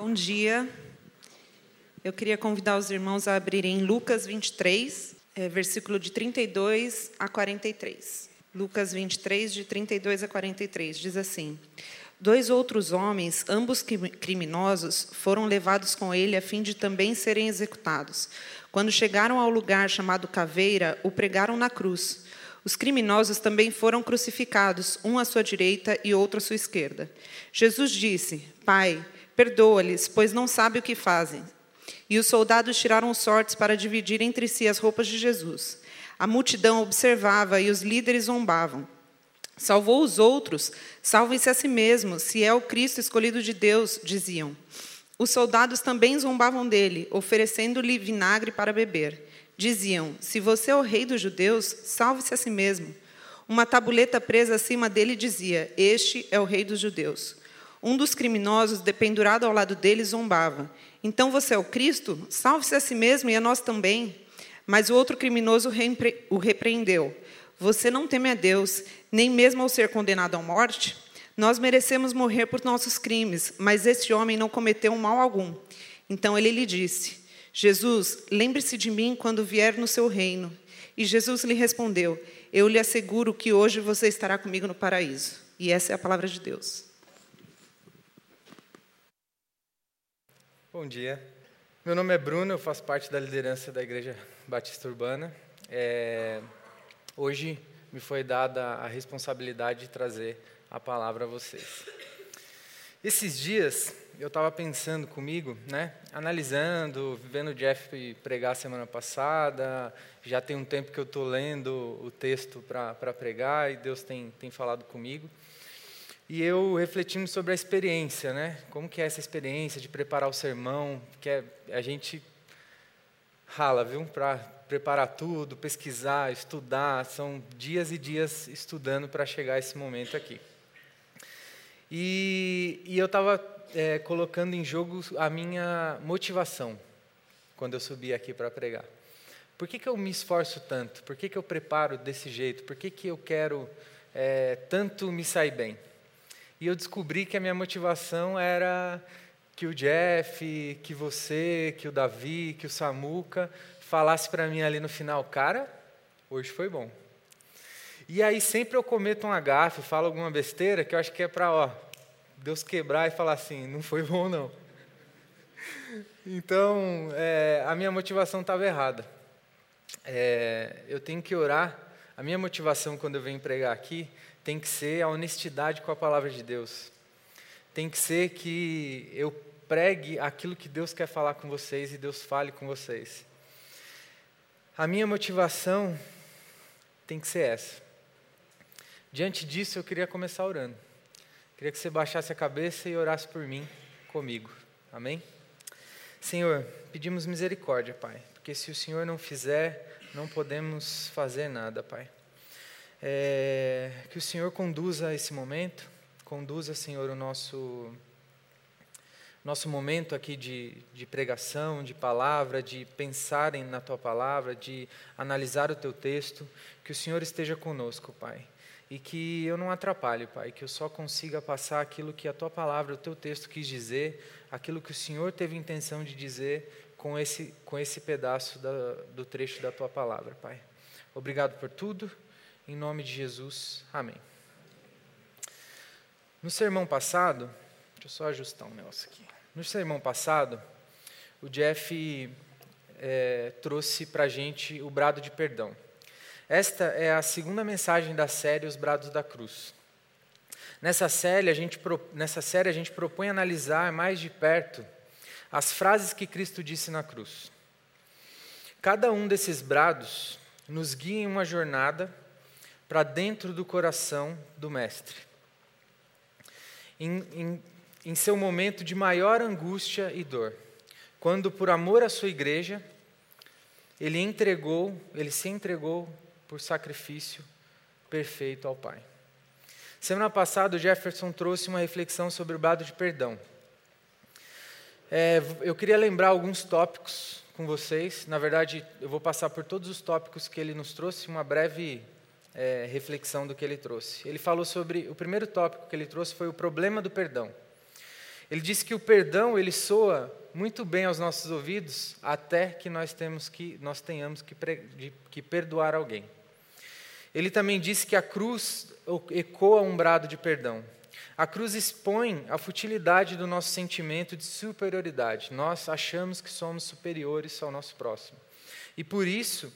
Bom dia. Eu queria convidar os irmãos a abrirem Lucas 23, é, versículo de 32 a 43. Lucas 23, de 32 a 43, diz assim: Dois outros homens, ambos criminosos, foram levados com ele a fim de também serem executados. Quando chegaram ao lugar chamado Caveira, o pregaram na cruz. Os criminosos também foram crucificados, um à sua direita e outro à sua esquerda. Jesus disse: Pai, Perdoa-lhes, pois não sabem o que fazem. E os soldados tiraram sortes para dividir entre si as roupas de Jesus. A multidão observava e os líderes zombavam. Salvou os outros, salvem-se a si mesmos, se é o Cristo escolhido de Deus, diziam. Os soldados também zombavam dele, oferecendo-lhe vinagre para beber. Diziam: Se você é o rei dos judeus, salve-se a si mesmo. Uma tabuleta presa acima dele dizia: Este é o rei dos judeus. Um dos criminosos, dependurado ao lado dele, zombava. Então você é o Cristo? Salve-se a si mesmo e a nós também. Mas o outro criminoso o repreendeu. Você não teme a Deus, nem mesmo ao ser condenado à morte? Nós merecemos morrer por nossos crimes, mas este homem não cometeu mal algum. Então ele lhe disse: Jesus, lembre-se de mim quando vier no seu reino. E Jesus lhe respondeu: Eu lhe asseguro que hoje você estará comigo no paraíso. E essa é a palavra de Deus. Bom dia. Meu nome é Bruno, eu faço parte da liderança da Igreja Batista Urbana. É, hoje me foi dada a responsabilidade de trazer a palavra a vocês. Esses dias eu estava pensando comigo, né, analisando, vendo o Jeff pregar semana passada. Já tem um tempo que eu estou lendo o texto para pregar e Deus tem, tem falado comigo e eu refletindo sobre a experiência, né? Como que é essa experiência de preparar o sermão, que é, a gente rala, viu? Para preparar tudo, pesquisar, estudar, são dias e dias estudando para chegar a esse momento aqui. E, e eu estava é, colocando em jogo a minha motivação quando eu subi aqui para pregar. Por que, que eu me esforço tanto? Por que, que eu preparo desse jeito? Por que, que eu quero é, tanto me sair bem? E eu descobri que a minha motivação era que o Jeff, que você, que o Davi, que o Samuca falasse para mim ali no final, cara, hoje foi bom. E aí sempre eu cometo um agafe, falo alguma besteira que eu acho que é para, ó, Deus quebrar e falar assim, não foi bom não. Então, é, a minha motivação estava errada. É, eu tenho que orar. A minha motivação quando eu venho pregar aqui tem que ser a honestidade com a palavra de Deus. Tem que ser que eu pregue aquilo que Deus quer falar com vocês e Deus fale com vocês. A minha motivação tem que ser essa. Diante disso, eu queria começar orando. Queria que você baixasse a cabeça e orasse por mim, comigo. Amém? Senhor, pedimos misericórdia, Pai, porque se o Senhor não fizer, não podemos fazer nada, Pai. É, que o Senhor conduza esse momento, conduza, Senhor, o nosso, nosso momento aqui de, de pregação, de palavra, de pensarem na Tua palavra, de analisar o Teu texto. Que o Senhor esteja conosco, Pai. E que eu não atrapalhe, Pai, que eu só consiga passar aquilo que a Tua palavra, o Teu texto quis dizer, aquilo que o Senhor teve intenção de dizer com esse, com esse pedaço da, do trecho da Tua palavra, Pai. Obrigado por tudo. Em nome de Jesus, amém. No sermão passado, deixa eu só ajustar um negócio aqui. No sermão passado, o Jeff é, trouxe para a gente o brado de perdão. Esta é a segunda mensagem da série Os Brados da Cruz. Nessa série, a gente, nessa série, a gente propõe analisar mais de perto as frases que Cristo disse na cruz. Cada um desses brados nos guia em uma jornada para dentro do coração do Mestre. Em, em, em seu momento de maior angústia e dor, quando, por amor à sua igreja, ele entregou, ele se entregou por sacrifício perfeito ao Pai. Semana passada, o Jefferson trouxe uma reflexão sobre o brado de perdão. É, eu queria lembrar alguns tópicos com vocês. Na verdade, eu vou passar por todos os tópicos que ele nos trouxe, uma breve é, reflexão do que ele trouxe. Ele falou sobre. O primeiro tópico que ele trouxe foi o problema do perdão. Ele disse que o perdão ele soa muito bem aos nossos ouvidos até que nós temos que nós tenhamos que, que perdoar alguém. Ele também disse que a cruz ecoa um brado de perdão. A cruz expõe a futilidade do nosso sentimento de superioridade. Nós achamos que somos superiores ao nosso próximo. E por isso,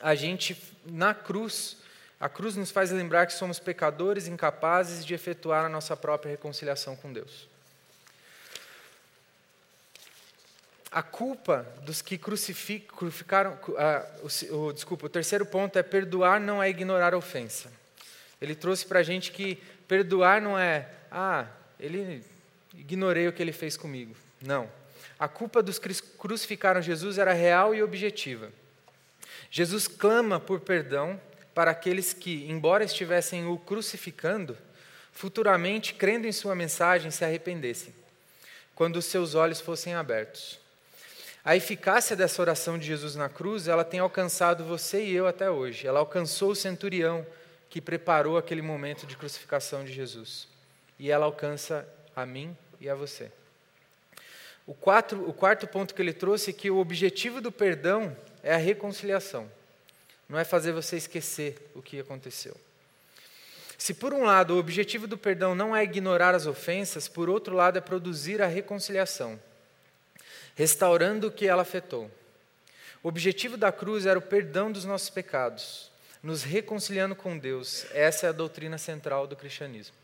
a gente, na cruz, a cruz nos faz lembrar que somos pecadores incapazes de efetuar a nossa própria reconciliação com Deus. A culpa dos que crucificaram. O, o, desculpa, o terceiro ponto é perdoar não é ignorar a ofensa. Ele trouxe para a gente que perdoar não é, ah, ele ignorei o que ele fez comigo. Não. A culpa dos que crucificaram Jesus era real e objetiva. Jesus clama por perdão para aqueles que, embora estivessem o crucificando, futuramente, crendo em sua mensagem, se arrependessem, quando os seus olhos fossem abertos. A eficácia dessa oração de Jesus na cruz, ela tem alcançado você e eu até hoje. Ela alcançou o centurião que preparou aquele momento de crucificação de Jesus. E ela alcança a mim e a você. O, quatro, o quarto ponto que ele trouxe é que o objetivo do perdão é a reconciliação. Não é fazer você esquecer o que aconteceu. Se por um lado o objetivo do perdão não é ignorar as ofensas, por outro lado é produzir a reconciliação, restaurando o que ela afetou. O objetivo da cruz era o perdão dos nossos pecados, nos reconciliando com Deus. Essa é a doutrina central do cristianismo.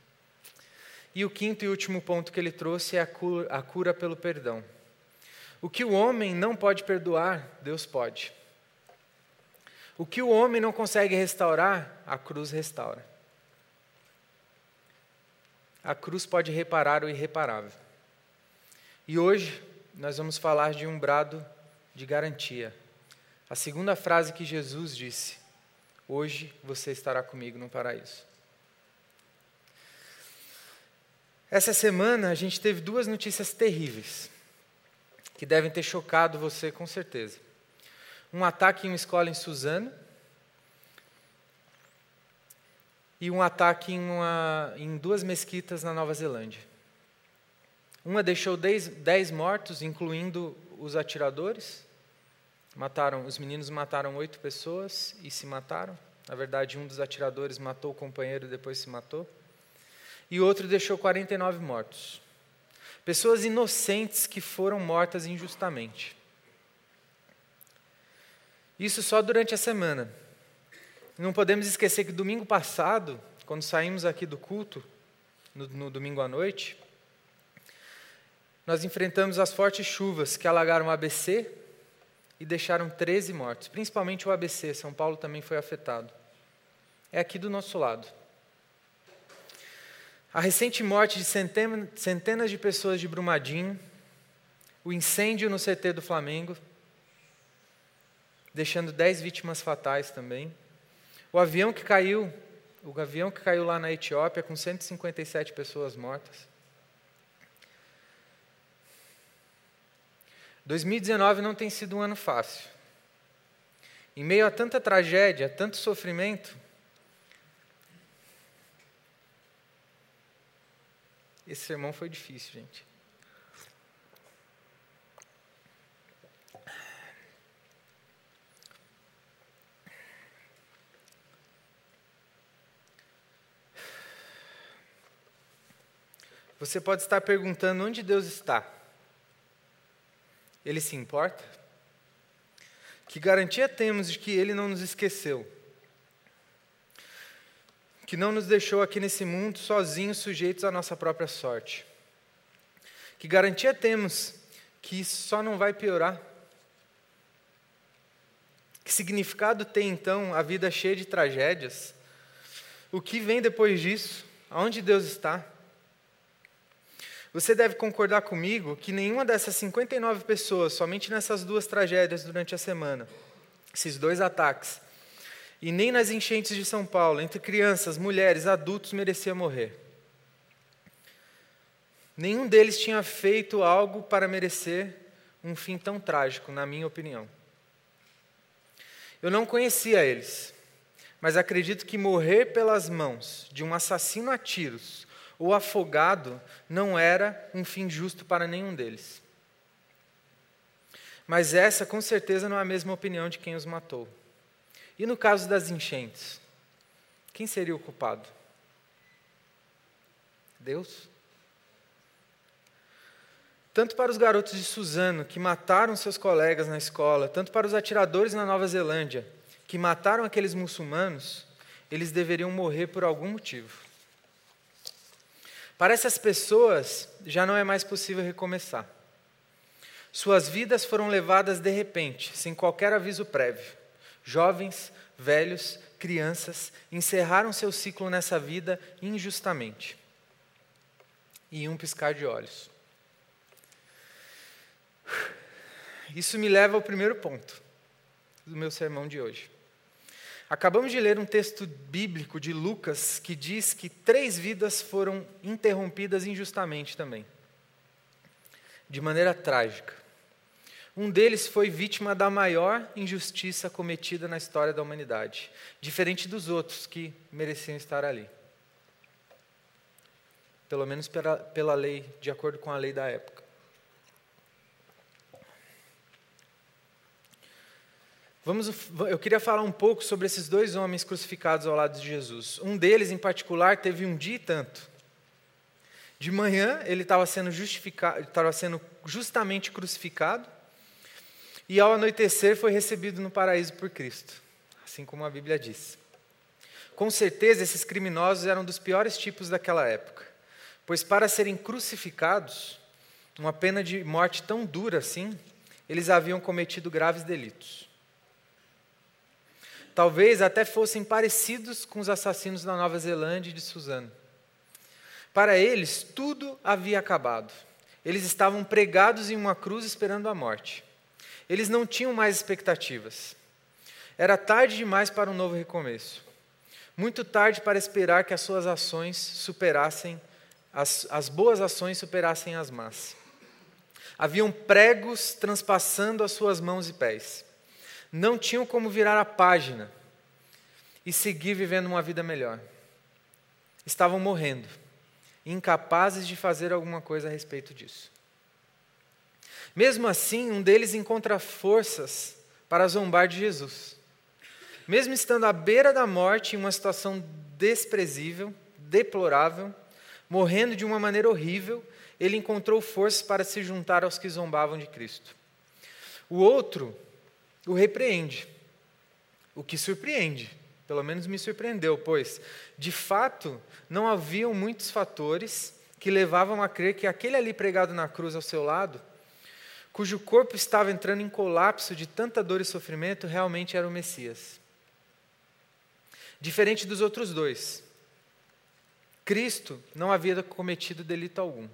E o quinto e último ponto que ele trouxe é a cura, a cura pelo perdão. O que o homem não pode perdoar, Deus pode. O que o homem não consegue restaurar, a cruz restaura. A cruz pode reparar o irreparável. E hoje nós vamos falar de um brado de garantia. A segunda frase que Jesus disse: Hoje você estará comigo no paraíso. Essa semana a gente teve duas notícias terríveis, que devem ter chocado você com certeza. Um ataque em uma escola em Suzano e um ataque em, uma, em duas mesquitas na Nova Zelândia. Uma deixou dez, dez mortos, incluindo os atiradores. Mataram, os meninos mataram oito pessoas e se mataram. Na verdade, um dos atiradores matou o companheiro e depois se matou e outro deixou 49 mortos. Pessoas inocentes que foram mortas injustamente. Isso só durante a semana. Não podemos esquecer que domingo passado, quando saímos aqui do culto, no, no domingo à noite, nós enfrentamos as fortes chuvas que alagaram o ABC e deixaram 13 mortos, principalmente o ABC, São Paulo também foi afetado. É aqui do nosso lado. A recente morte de centenas de pessoas de Brumadinho, o incêndio no CT do Flamengo, deixando dez vítimas fatais também. O avião que caiu, o avião que caiu lá na Etiópia com 157 pessoas mortas. 2019 não tem sido um ano fácil. Em meio a tanta tragédia, tanto sofrimento, Esse sermão foi difícil, gente. Você pode estar perguntando onde Deus está. Ele se importa? Que garantia temos de que Ele não nos esqueceu? que não nos deixou aqui nesse mundo sozinhos, sujeitos à nossa própria sorte. Que garantia temos que isso só não vai piorar? Que significado tem então a vida cheia de tragédias? O que vem depois disso? Aonde Deus está? Você deve concordar comigo que nenhuma dessas 59 pessoas, somente nessas duas tragédias durante a semana, esses dois ataques, e nem nas enchentes de São Paulo, entre crianças, mulheres, adultos, merecia morrer. Nenhum deles tinha feito algo para merecer um fim tão trágico, na minha opinião. Eu não conhecia eles, mas acredito que morrer pelas mãos de um assassino a tiros, ou afogado não era um fim justo para nenhum deles. Mas essa, com certeza, não é a mesma opinião de quem os matou. E no caso das enchentes? Quem seria o culpado? Deus? Tanto para os garotos de Suzano, que mataram seus colegas na escola, tanto para os atiradores na Nova Zelândia, que mataram aqueles muçulmanos, eles deveriam morrer por algum motivo. Para essas pessoas, já não é mais possível recomeçar. Suas vidas foram levadas de repente, sem qualquer aviso prévio. Jovens, velhos, crianças encerraram seu ciclo nessa vida injustamente. E um piscar de olhos. Isso me leva ao primeiro ponto do meu sermão de hoje. Acabamos de ler um texto bíblico de Lucas que diz que três vidas foram interrompidas injustamente também, de maneira trágica. Um deles foi vítima da maior injustiça cometida na história da humanidade, diferente dos outros que mereciam estar ali. Pelo menos pela, pela lei, de acordo com a lei da época. Vamos, eu queria falar um pouco sobre esses dois homens crucificados ao lado de Jesus. Um deles, em particular, teve um dia e tanto. De manhã, ele estava sendo, estava sendo justamente crucificado, e ao anoitecer foi recebido no paraíso por Cristo, assim como a Bíblia diz. Com certeza, esses criminosos eram dos piores tipos daquela época, pois para serem crucificados, uma pena de morte tão dura assim, eles haviam cometido graves delitos. Talvez até fossem parecidos com os assassinos da Nova Zelândia e de Suzano. Para eles, tudo havia acabado. Eles estavam pregados em uma cruz esperando a morte. Eles não tinham mais expectativas. Era tarde demais para um novo recomeço. Muito tarde para esperar que as suas ações superassem, as, as boas ações superassem as más. Haviam pregos transpassando as suas mãos e pés não tinham como virar a página e seguir vivendo uma vida melhor. Estavam morrendo, incapazes de fazer alguma coisa a respeito disso. Mesmo assim, um deles encontra forças para zombar de Jesus. Mesmo estando à beira da morte, em uma situação desprezível, deplorável, morrendo de uma maneira horrível, ele encontrou forças para se juntar aos que zombavam de Cristo. O outro o repreende. O que surpreende, pelo menos me surpreendeu, pois, de fato, não haviam muitos fatores que levavam a crer que aquele ali pregado na cruz ao seu lado, cujo corpo estava entrando em colapso de tanta dor e sofrimento, realmente era o Messias. Diferente dos outros dois, Cristo não havia cometido delito algum.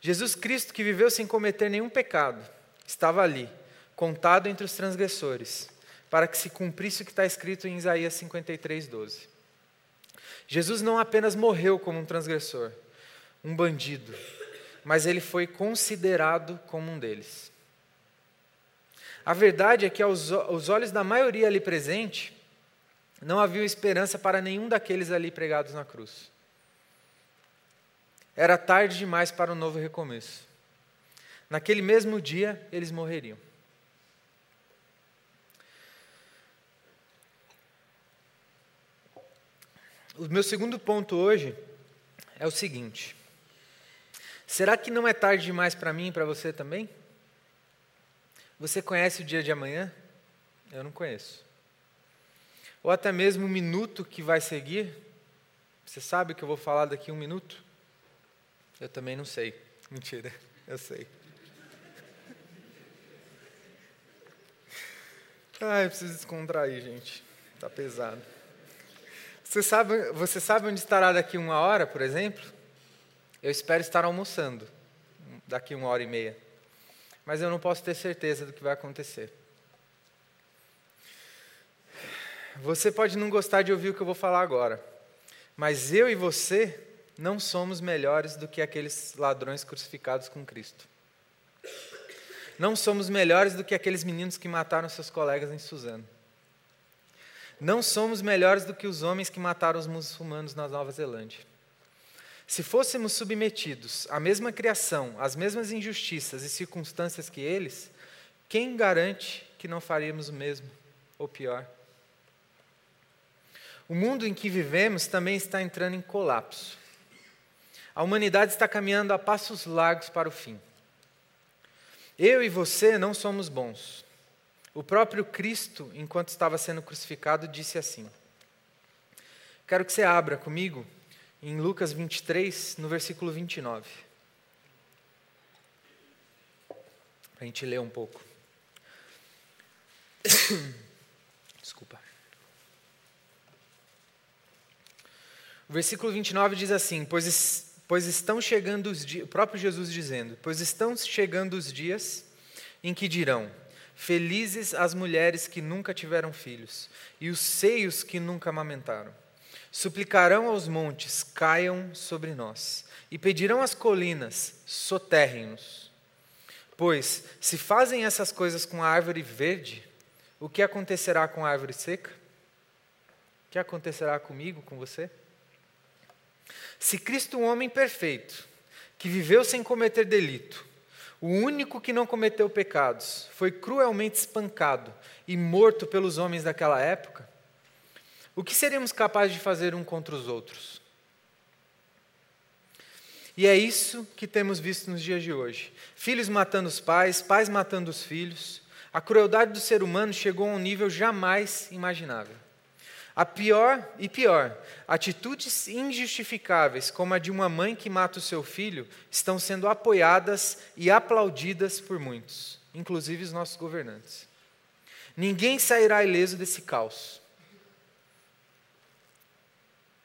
Jesus Cristo, que viveu sem cometer nenhum pecado, estava ali, contado entre os transgressores, para que se cumprisse o que está escrito em Isaías 53, 12. Jesus não apenas morreu como um transgressor, um bandido, mas ele foi considerado como um deles. A verdade é que, aos, aos olhos da maioria ali presente, não havia esperança para nenhum daqueles ali pregados na cruz. Era tarde demais para um novo recomeço. Naquele mesmo dia, eles morreriam. O meu segundo ponto hoje é o seguinte: será que não é tarde demais para mim e para você também? Você conhece o dia de amanhã? Eu não conheço. Ou até mesmo o minuto que vai seguir? Você sabe que eu vou falar daqui a um minuto? Eu também não sei. Mentira, eu sei. Ai, eu preciso descontrair, gente. Tá pesado. Você sabe, você sabe onde estará daqui uma hora, por exemplo? Eu espero estar almoçando daqui uma hora e meia. Mas eu não posso ter certeza do que vai acontecer. Você pode não gostar de ouvir o que eu vou falar agora, mas eu e você não somos melhores do que aqueles ladrões crucificados com Cristo. Não somos melhores do que aqueles meninos que mataram seus colegas em Suzano. Não somos melhores do que os homens que mataram os muçulmanos na Nova Zelândia. Se fôssemos submetidos à mesma criação, às mesmas injustiças e circunstâncias que eles, quem garante que não faríamos o mesmo ou pior? O mundo em que vivemos também está entrando em colapso. A humanidade está caminhando a passos largos para o fim. Eu e você não somos bons. O próprio Cristo, enquanto estava sendo crucificado, disse assim. Quero que você abra comigo em Lucas 23, no versículo 29. Para a gente ler um pouco. Desculpa. O versículo 29 diz assim: Pois, pois estão chegando os dias, o próprio Jesus dizendo: Pois estão chegando os dias em que dirão: Felizes as mulheres que nunca tiveram filhos, e os seios que nunca amamentaram. Suplicarão aos montes: Caiam sobre nós, e pedirão às colinas: Soterrem-nos. Pois, se fazem essas coisas com a árvore verde, o que acontecerá com a árvore seca? O que acontecerá comigo, com você? Se Cristo, um homem perfeito, que viveu sem cometer delito, o único que não cometeu pecados, foi cruelmente espancado e morto pelos homens daquela época, o que seríamos capazes de fazer um contra os outros? E é isso que temos visto nos dias de hoje: filhos matando os pais, pais matando os filhos. A crueldade do ser humano chegou a um nível jamais imaginável. A pior e pior, atitudes injustificáveis, como a de uma mãe que mata o seu filho, estão sendo apoiadas e aplaudidas por muitos, inclusive os nossos governantes. Ninguém sairá ileso desse caos.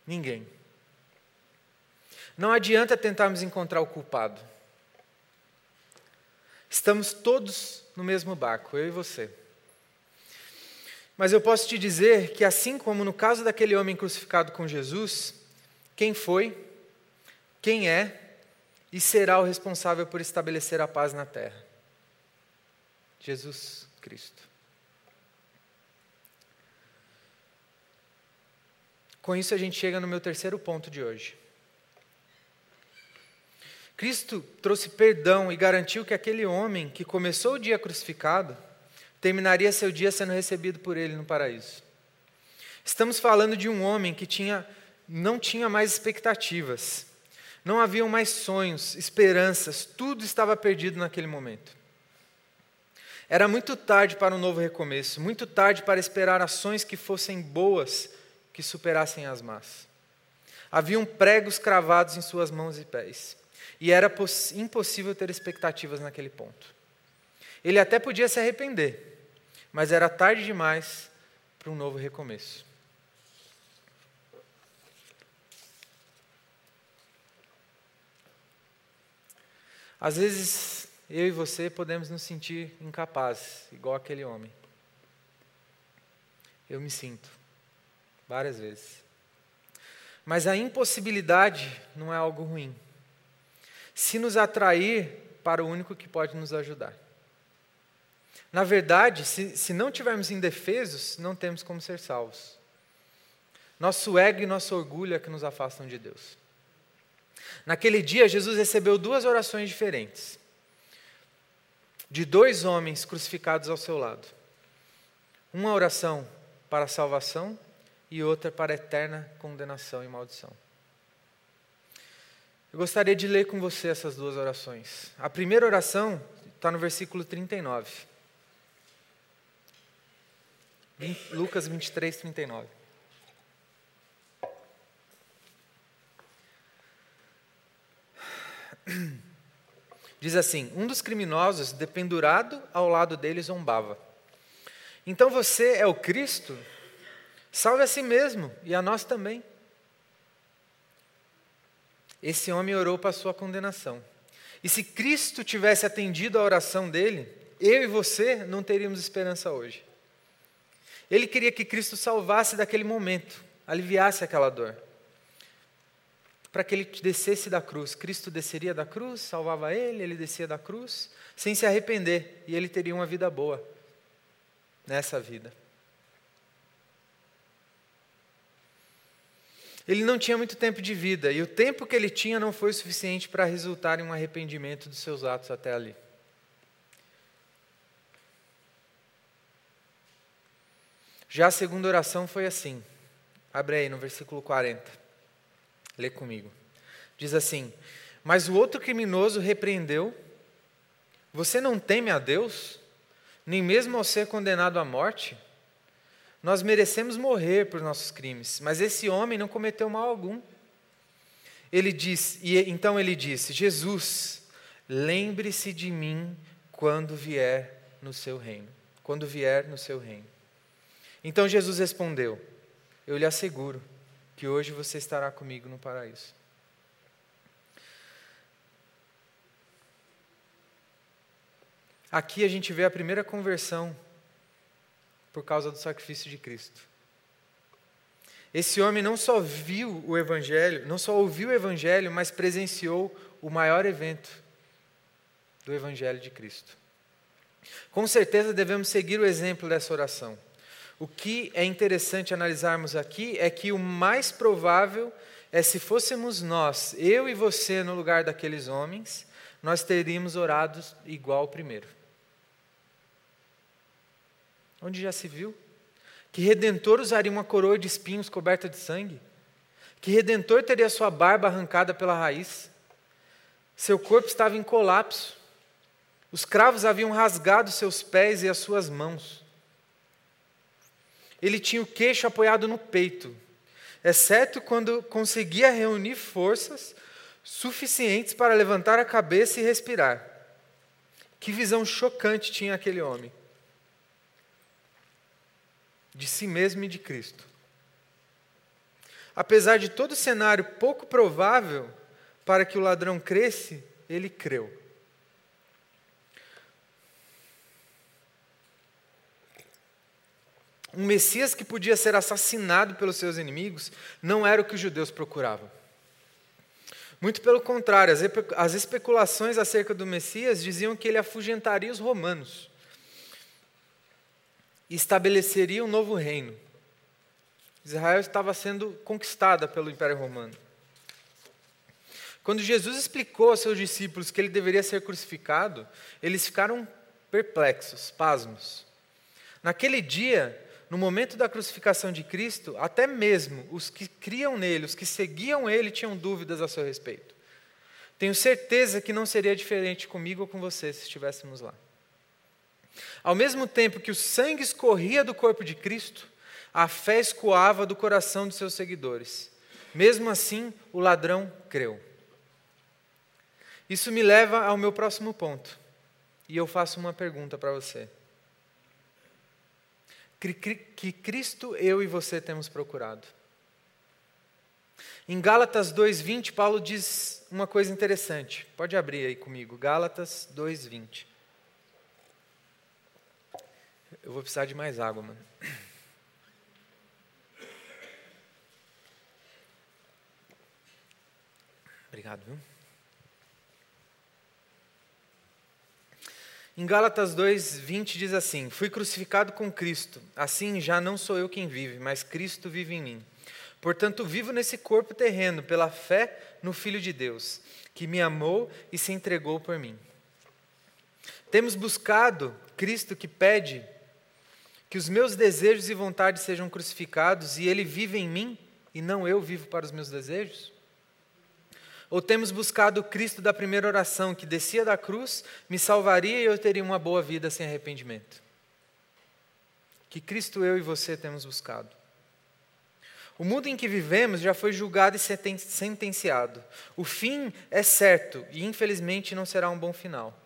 Ninguém. Não adianta tentarmos encontrar o culpado. Estamos todos no mesmo barco, eu e você. Mas eu posso te dizer que, assim como no caso daquele homem crucificado com Jesus, quem foi, quem é e será o responsável por estabelecer a paz na terra? Jesus Cristo. Com isso, a gente chega no meu terceiro ponto de hoje. Cristo trouxe perdão e garantiu que aquele homem que começou o dia crucificado terminaria seu dia sendo recebido por ele no paraíso. Estamos falando de um homem que tinha, não tinha mais expectativas, não haviam mais sonhos, esperanças, tudo estava perdido naquele momento. Era muito tarde para um novo recomeço, muito tarde para esperar ações que fossem boas, que superassem as más. Haviam pregos cravados em suas mãos e pés, e era impossível ter expectativas naquele ponto. Ele até podia se arrepender, mas era tarde demais para um novo recomeço. Às vezes, eu e você podemos nos sentir incapazes, igual aquele homem. Eu me sinto, várias vezes. Mas a impossibilidade não é algo ruim. Se nos atrair para o único que pode nos ajudar. Na verdade, se, se não tivermos indefesos, não temos como ser salvos. Nosso ego e nosso orgulho é que nos afastam de Deus. Naquele dia, Jesus recebeu duas orações diferentes, de dois homens crucificados ao seu lado. Uma oração para a salvação e outra para a eterna condenação e maldição. Eu gostaria de ler com você essas duas orações. A primeira oração está no versículo 39. Lucas 23, 39. Diz assim: Um dos criminosos, dependurado ao lado dele, zombava. Então você é o Cristo? Salve a si mesmo e a nós também. Esse homem orou para a sua condenação. E se Cristo tivesse atendido a oração dele, eu e você não teríamos esperança hoje. Ele queria que Cristo salvasse daquele momento, aliviasse aquela dor. Para que ele descesse da cruz. Cristo desceria da cruz, salvava ele, ele descia da cruz, sem se arrepender, e ele teria uma vida boa nessa vida. Ele não tinha muito tempo de vida, e o tempo que ele tinha não foi suficiente para resultar em um arrependimento dos seus atos até ali. Já a segunda oração foi assim. Abre aí no versículo 40. Lê comigo. Diz assim: Mas o outro criminoso repreendeu: Você não teme a Deus, nem mesmo ao ser condenado à morte? Nós merecemos morrer por nossos crimes, mas esse homem não cometeu mal algum. Ele disse, e então ele disse: Jesus, lembre-se de mim quando vier no seu reino. Quando vier no seu reino. Então Jesus respondeu: Eu lhe asseguro que hoje você estará comigo no paraíso. Aqui a gente vê a primeira conversão por causa do sacrifício de Cristo. Esse homem não só viu o Evangelho, não só ouviu o Evangelho, mas presenciou o maior evento do Evangelho de Cristo. Com certeza devemos seguir o exemplo dessa oração. O que é interessante analisarmos aqui é que o mais provável é se fôssemos nós, eu e você, no lugar daqueles homens, nós teríamos orado igual o primeiro. Onde já se viu? Que redentor usaria uma coroa de espinhos coberta de sangue? Que redentor teria sua barba arrancada pela raiz? Seu corpo estava em colapso. Os cravos haviam rasgado seus pés e as suas mãos. Ele tinha o queixo apoiado no peito, exceto quando conseguia reunir forças suficientes para levantar a cabeça e respirar. Que visão chocante tinha aquele homem de si mesmo e de Cristo. Apesar de todo o cenário pouco provável para que o ladrão cresce, ele creu. Um Messias que podia ser assassinado pelos seus inimigos não era o que os judeus procuravam. Muito pelo contrário, as especulações acerca do Messias diziam que ele afugentaria os romanos e estabeleceria um novo reino. Israel estava sendo conquistada pelo Império Romano. Quando Jesus explicou aos seus discípulos que ele deveria ser crucificado, eles ficaram perplexos, pasmos. Naquele dia, no momento da crucificação de Cristo, até mesmo os que criam nele, os que seguiam ele, tinham dúvidas a seu respeito. Tenho certeza que não seria diferente comigo ou com você se estivéssemos lá. Ao mesmo tempo que o sangue escorria do corpo de Cristo, a fé escoava do coração de seus seguidores. Mesmo assim, o ladrão creu. Isso me leva ao meu próximo ponto. E eu faço uma pergunta para você. Que Cristo eu e você temos procurado? Em Gálatas 2:20, Paulo diz uma coisa interessante. Pode abrir aí comigo. Gálatas 2:20. Eu vou precisar de mais água, mano. Obrigado, viu? Em Gálatas 2, 20 diz assim: Fui crucificado com Cristo, assim já não sou eu quem vive, mas Cristo vive em mim. Portanto, vivo nesse corpo terreno pela fé no Filho de Deus, que me amou e se entregou por mim. Temos buscado Cristo que pede que os meus desejos e vontades sejam crucificados e Ele vive em mim e não eu vivo para os meus desejos? Ou temos buscado o Cristo da primeira oração, que descia da cruz, me salvaria e eu teria uma boa vida sem arrependimento? Que Cristo eu e você temos buscado? O mundo em que vivemos já foi julgado e sentenciado. O fim é certo e, infelizmente, não será um bom final,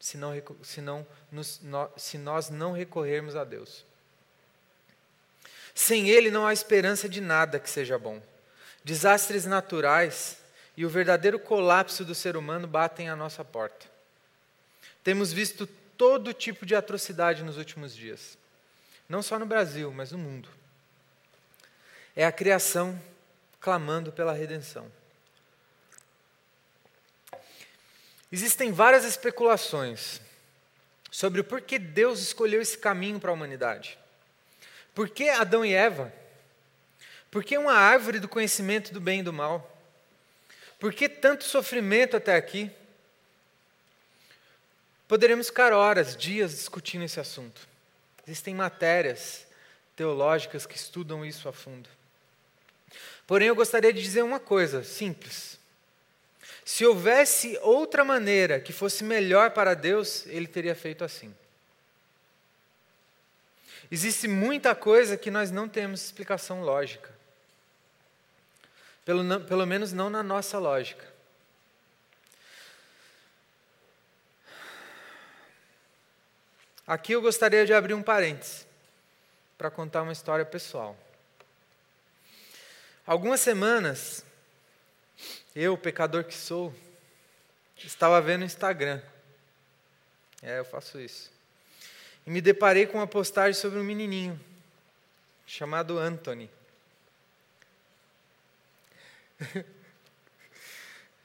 se, não, se, não, se nós não recorrermos a Deus. Sem Ele não há esperança de nada que seja bom. Desastres naturais e o verdadeiro colapso do ser humano batem à nossa porta. Temos visto todo tipo de atrocidade nos últimos dias, não só no Brasil, mas no mundo. É a criação clamando pela redenção. Existem várias especulações sobre o porquê Deus escolheu esse caminho para a humanidade. Por que Adão e Eva? Por que uma árvore do conhecimento do bem e do mal? Por que tanto sofrimento até aqui? Poderemos ficar horas, dias discutindo esse assunto. Existem matérias teológicas que estudam isso a fundo. Porém, eu gostaria de dizer uma coisa simples. Se houvesse outra maneira que fosse melhor para Deus, ele teria feito assim. Existe muita coisa que nós não temos explicação lógica. Pelo, pelo menos não na nossa lógica. Aqui eu gostaria de abrir um parênteses para contar uma história pessoal. Algumas semanas, eu, pecador que sou, estava vendo o Instagram. É, eu faço isso. E me deparei com uma postagem sobre um menininho chamado Anthony.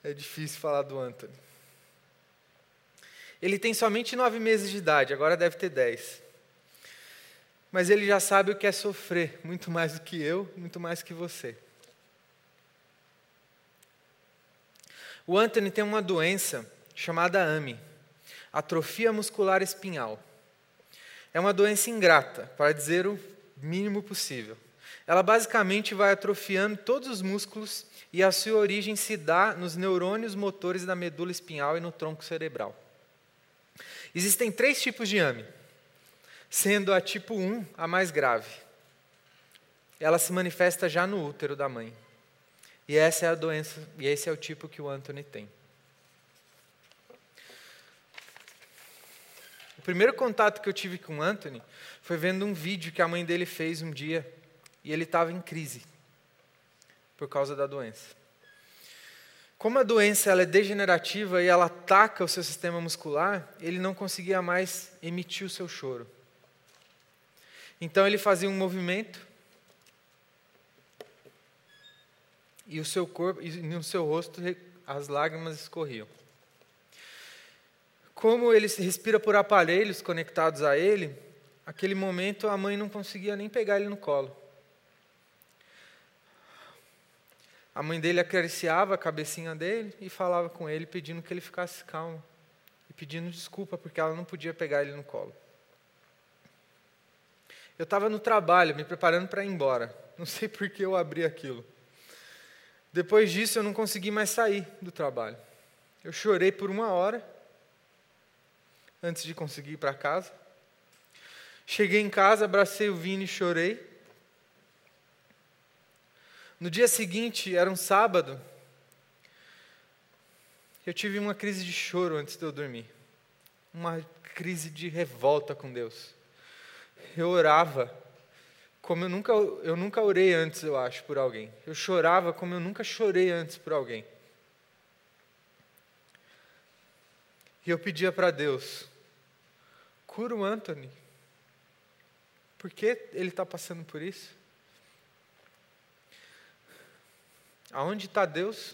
é difícil falar do Anthony. Ele tem somente nove meses de idade, agora deve ter dez. Mas ele já sabe o que é sofrer, muito mais do que eu, muito mais que você. O Anthony tem uma doença chamada AMI, atrofia muscular espinhal. É uma doença ingrata, para dizer o mínimo possível. Ela basicamente vai atrofiando todos os músculos e a sua origem se dá nos neurônios motores da medula espinhal e no tronco cerebral. Existem três tipos de AMI, sendo a tipo 1 a mais grave. Ela se manifesta já no útero da mãe. E essa é a doença, e esse é o tipo que o Anthony tem. O primeiro contato que eu tive com o Anthony foi vendo um vídeo que a mãe dele fez um dia e ele estava em crise por causa da doença. Como a doença ela é degenerativa e ela ataca o seu sistema muscular, ele não conseguia mais emitir o seu choro. Então ele fazia um movimento e o seu corpo e no seu rosto as lágrimas escorriam. Como ele respira por aparelhos conectados a ele, aquele momento a mãe não conseguia nem pegar ele no colo. A mãe dele acariciava a cabecinha dele e falava com ele, pedindo que ele ficasse calmo. E pedindo desculpa, porque ela não podia pegar ele no colo. Eu estava no trabalho, me preparando para ir embora. Não sei por que eu abri aquilo. Depois disso, eu não consegui mais sair do trabalho. Eu chorei por uma hora, antes de conseguir ir para casa. Cheguei em casa, abracei o Vini e chorei. No dia seguinte, era um sábado, eu tive uma crise de choro antes de eu dormir. Uma crise de revolta com Deus. Eu orava como eu nunca, eu nunca orei antes, eu acho, por alguém. Eu chorava como eu nunca chorei antes por alguém. E eu pedia para Deus, cura o Anthony. Por que ele está passando por isso? Aonde está Deus?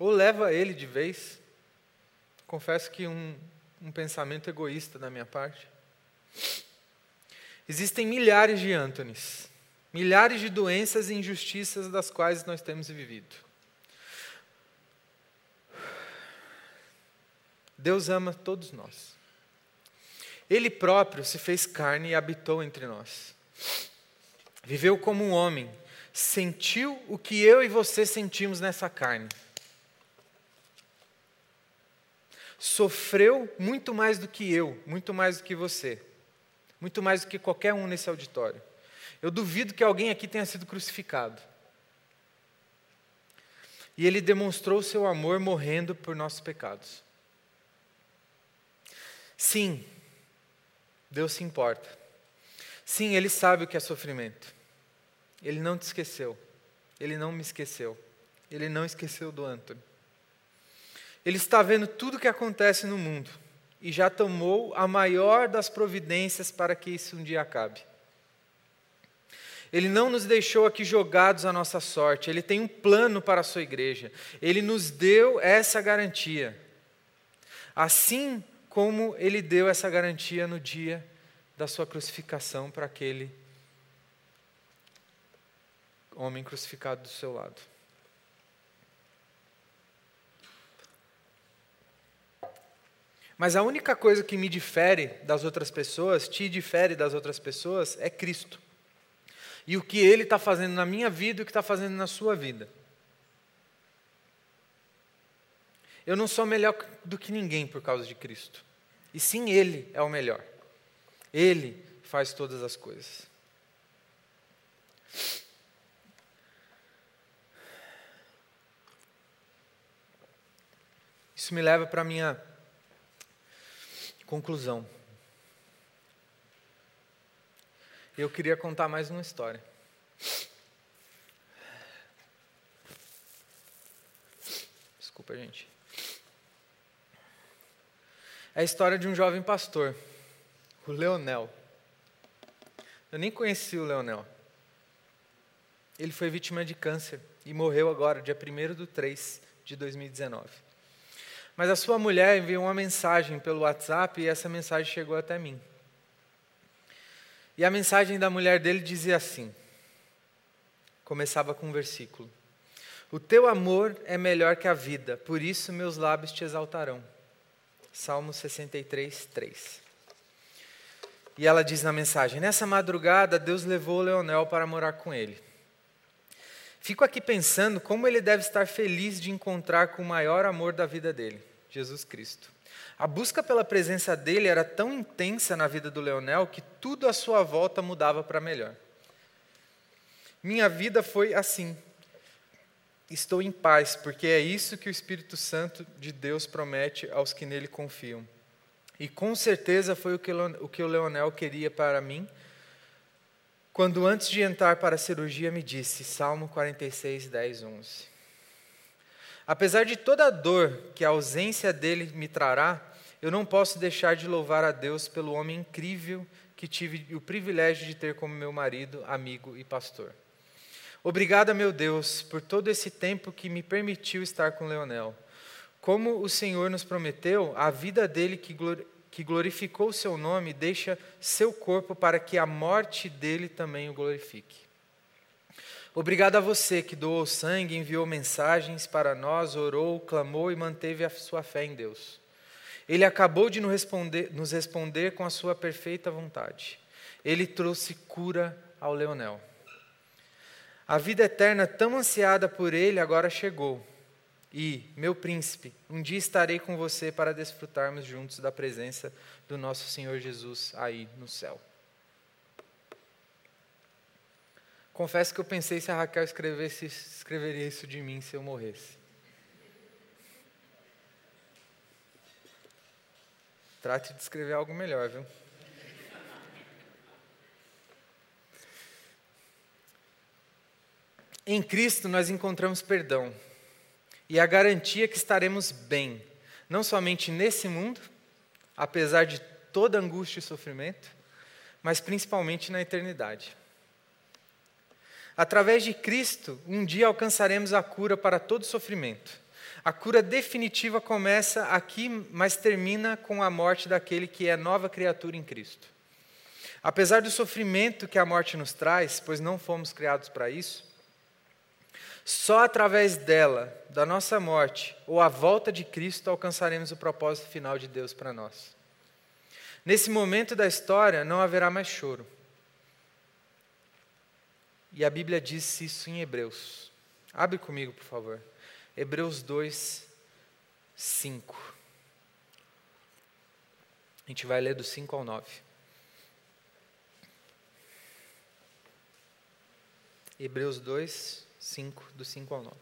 Ou leva ele de vez. Confesso que um, um pensamento egoísta da minha parte. Existem milhares de Antonis, milhares de doenças e injustiças das quais nós temos vivido. Deus ama todos nós. Ele próprio se fez carne e habitou entre nós. Viveu como um homem, sentiu o que eu e você sentimos nessa carne. Sofreu muito mais do que eu, muito mais do que você, muito mais do que qualquer um nesse auditório. Eu duvido que alguém aqui tenha sido crucificado. E ele demonstrou seu amor morrendo por nossos pecados. Sim, Deus se importa. Sim, Ele sabe o que é sofrimento. Ele não te esqueceu. Ele não me esqueceu. Ele não esqueceu do Antônio. Ele está vendo tudo o que acontece no mundo e já tomou a maior das providências para que isso um dia acabe. Ele não nos deixou aqui jogados à nossa sorte, ele tem um plano para a sua igreja. Ele nos deu essa garantia. Assim como ele deu essa garantia no dia da sua crucificação para aquele homem crucificado do seu lado. Mas a única coisa que me difere das outras pessoas, te difere das outras pessoas, é Cristo. E o que Ele está fazendo na minha vida e o que está fazendo na sua vida. Eu não sou melhor do que ninguém por causa de Cristo. E sim, Ele é o melhor. Ele faz todas as coisas. Isso me leva para a minha conclusão. Eu queria contar mais uma história. Desculpa, gente. É a história de um jovem pastor, o Leonel. Eu nem conheci o Leonel. Ele foi vítima de câncer e morreu agora, dia 1 de 3 de 2019. Mas a sua mulher enviou uma mensagem pelo WhatsApp e essa mensagem chegou até mim. E a mensagem da mulher dele dizia assim: começava com um versículo. O teu amor é melhor que a vida, por isso meus lábios te exaltarão. Salmo 63, 3. E ela diz na mensagem: Nessa madrugada, Deus levou Leonel para morar com ele. Fico aqui pensando como ele deve estar feliz de encontrar com o maior amor da vida dele, Jesus Cristo. A busca pela presença dele era tão intensa na vida do Leonel que tudo à sua volta mudava para melhor. Minha vida foi assim. Estou em paz, porque é isso que o Espírito Santo de Deus promete aos que nele confiam. E com certeza foi o que o Leonel queria para mim, quando antes de entrar para a cirurgia me disse, Salmo 46, 10, 11. Apesar de toda a dor que a ausência dele me trará, eu não posso deixar de louvar a Deus pelo homem incrível que tive o privilégio de ter como meu marido, amigo e pastor. Obrigada, meu Deus, por todo esse tempo que me permitiu estar com Leonel. Como o Senhor nos prometeu, a vida dele que glorificou o seu nome deixa seu corpo para que a morte dele também o glorifique. Obrigado a você que doou sangue, enviou mensagens para nós, orou, clamou e manteve a sua fé em Deus. Ele acabou de nos responder, nos responder com a sua perfeita vontade. Ele trouxe cura ao Leonel. A vida eterna tão ansiada por ele agora chegou. E, meu príncipe, um dia estarei com você para desfrutarmos juntos da presença do nosso Senhor Jesus aí no céu. Confesso que eu pensei se a Raquel escrevesse, escreveria isso de mim se eu morresse. Trate de escrever algo melhor, viu? Em Cristo nós encontramos perdão e a garantia que estaremos bem, não somente nesse mundo, apesar de toda angústia e sofrimento, mas principalmente na eternidade. Através de Cristo, um dia alcançaremos a cura para todo sofrimento. A cura definitiva começa aqui, mas termina com a morte daquele que é nova criatura em Cristo. Apesar do sofrimento que a morte nos traz, pois não fomos criados para isso, só através dela, da nossa morte, ou a volta de Cristo, alcançaremos o propósito final de Deus para nós. Nesse momento da história, não haverá mais choro. E a Bíblia diz isso em Hebreus. Abre comigo, por favor. Hebreus 2, 5. A gente vai ler do 5 ao 9. Hebreus 2, 5, do 5 ao 9.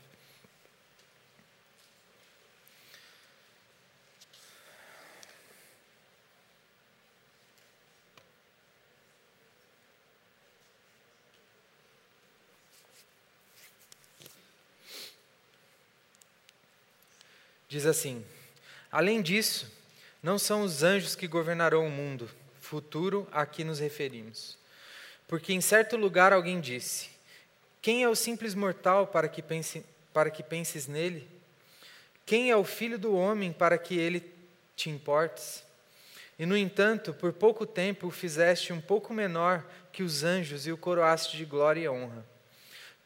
Diz assim: Além disso, não são os anjos que governarão o mundo futuro a que nos referimos. Porque em certo lugar alguém disse: quem é o simples mortal para que, pense, para que penses nele? Quem é o filho do homem para que ele te importes? E, no entanto, por pouco tempo o fizeste um pouco menor que os anjos e o coroaste de glória e honra.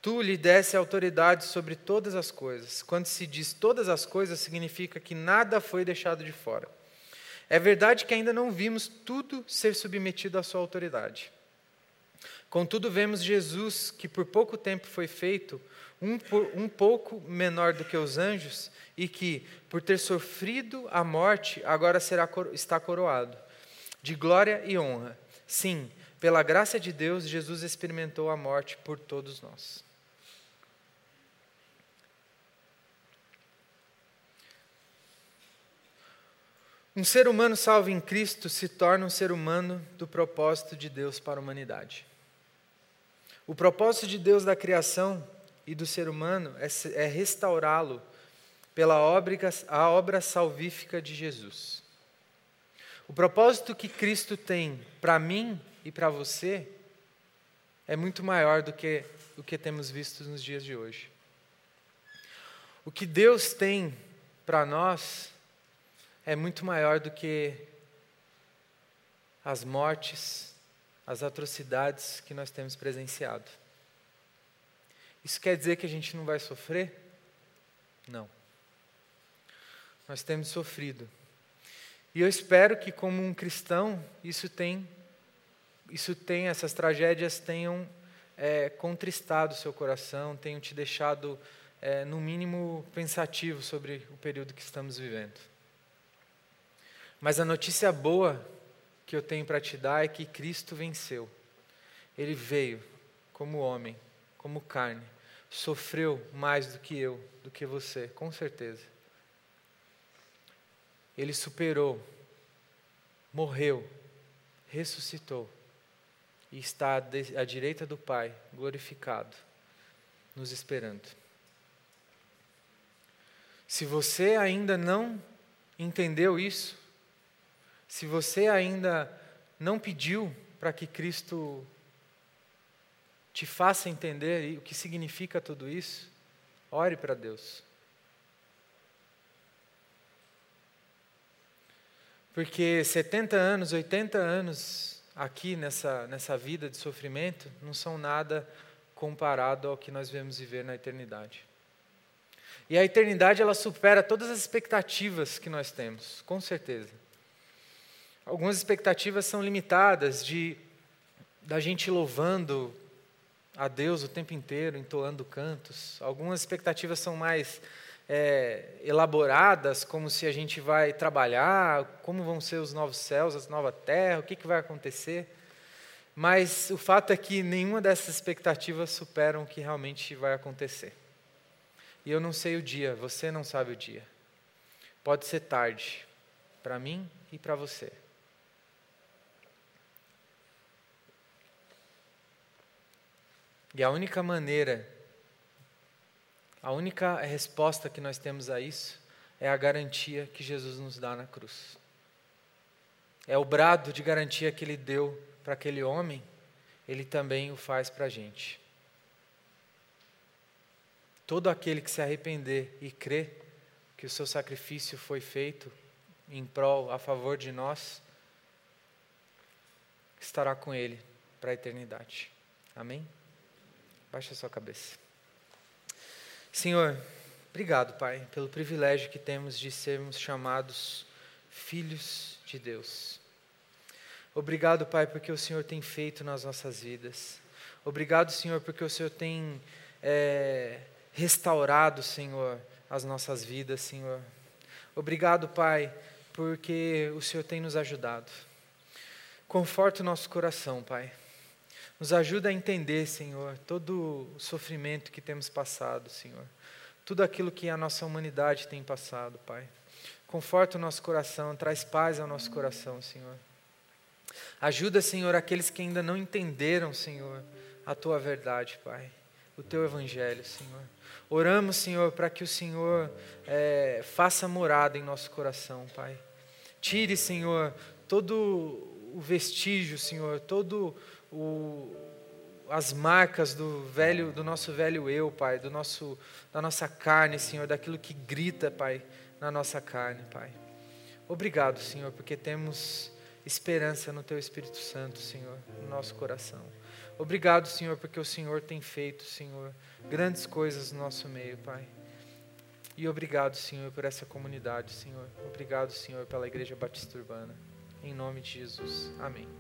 Tu lhe desse autoridade sobre todas as coisas. Quando se diz todas as coisas, significa que nada foi deixado de fora. É verdade que ainda não vimos tudo ser submetido à sua autoridade. Contudo, vemos Jesus, que por pouco tempo foi feito um, um pouco menor do que os anjos, e que, por ter sofrido a morte, agora será, está coroado de glória e honra. Sim, pela graça de Deus, Jesus experimentou a morte por todos nós. Um ser humano salvo em Cristo se torna um ser humano do propósito de Deus para a humanidade. O propósito de Deus da criação e do ser humano é, é restaurá-lo pela obra, a obra salvífica de Jesus. O propósito que Cristo tem para mim e para você é muito maior do que o que temos visto nos dias de hoje. O que Deus tem para nós é muito maior do que as mortes, as atrocidades que nós temos presenciado. Isso quer dizer que a gente não vai sofrer? Não. Nós temos sofrido. E eu espero que, como um cristão, isso tem, isso tem, essas tragédias tenham é, contristado o seu coração, tenham te deixado, é, no mínimo, pensativo sobre o período que estamos vivendo. Mas a notícia boa que eu tenho para te dar é que Cristo venceu. Ele veio como homem, como carne, sofreu mais do que eu, do que você, com certeza. Ele superou, morreu, ressuscitou e está à direita do Pai, glorificado, nos esperando. Se você ainda não entendeu isso, se você ainda não pediu para que Cristo te faça entender o que significa tudo isso, ore para Deus. Porque 70 anos, 80 anos aqui nessa, nessa vida de sofrimento não são nada comparado ao que nós vemos viver na eternidade. E a eternidade ela supera todas as expectativas que nós temos, com certeza. Algumas expectativas são limitadas de da gente louvando a Deus o tempo inteiro, entoando cantos. Algumas expectativas são mais é, elaboradas, como se a gente vai trabalhar, como vão ser os novos céus, a nova terra, o que, que vai acontecer. Mas o fato é que nenhuma dessas expectativas superam o que realmente vai acontecer. E eu não sei o dia, você não sabe o dia. Pode ser tarde, para mim e para você. E a única maneira, a única resposta que nós temos a isso é a garantia que Jesus nos dá na cruz. É o brado de garantia que ele deu para aquele homem, ele também o faz para a gente. Todo aquele que se arrepender e crer que o seu sacrifício foi feito em prol, a favor de nós, estará com ele para a eternidade. Amém? Baixa sua cabeça. Senhor, obrigado, Pai, pelo privilégio que temos de sermos chamados filhos de Deus. Obrigado, Pai, porque o Senhor tem feito nas nossas vidas. Obrigado, Senhor, porque o Senhor tem é, restaurado, Senhor, as nossas vidas, Senhor. Obrigado, Pai, porque o Senhor tem nos ajudado. Conforta o nosso coração, Pai. Nos ajuda a entender, Senhor, todo o sofrimento que temos passado, Senhor. Tudo aquilo que a nossa humanidade tem passado, Pai. Conforta o nosso coração, traz paz ao nosso coração, Senhor. Ajuda, Senhor, aqueles que ainda não entenderam, Senhor, a tua verdade, Pai, o teu evangelho, Senhor. Oramos, Senhor, para que o Senhor é, faça morada em nosso coração, Pai. Tire, Senhor, todo o vestígio, Senhor, todo o, as marcas do velho, do nosso velho eu, Pai, do nosso, da nossa carne, Senhor, daquilo que grita, Pai, na nossa carne, Pai. Obrigado, Senhor, porque temos esperança no Teu Espírito Santo, Senhor, no nosso coração. Obrigado, Senhor, porque o Senhor tem feito, Senhor, grandes coisas no nosso meio, Pai. E obrigado, Senhor, por essa comunidade, Senhor. Obrigado, Senhor, pela Igreja Batista Urbana. Em nome de Jesus. Amém.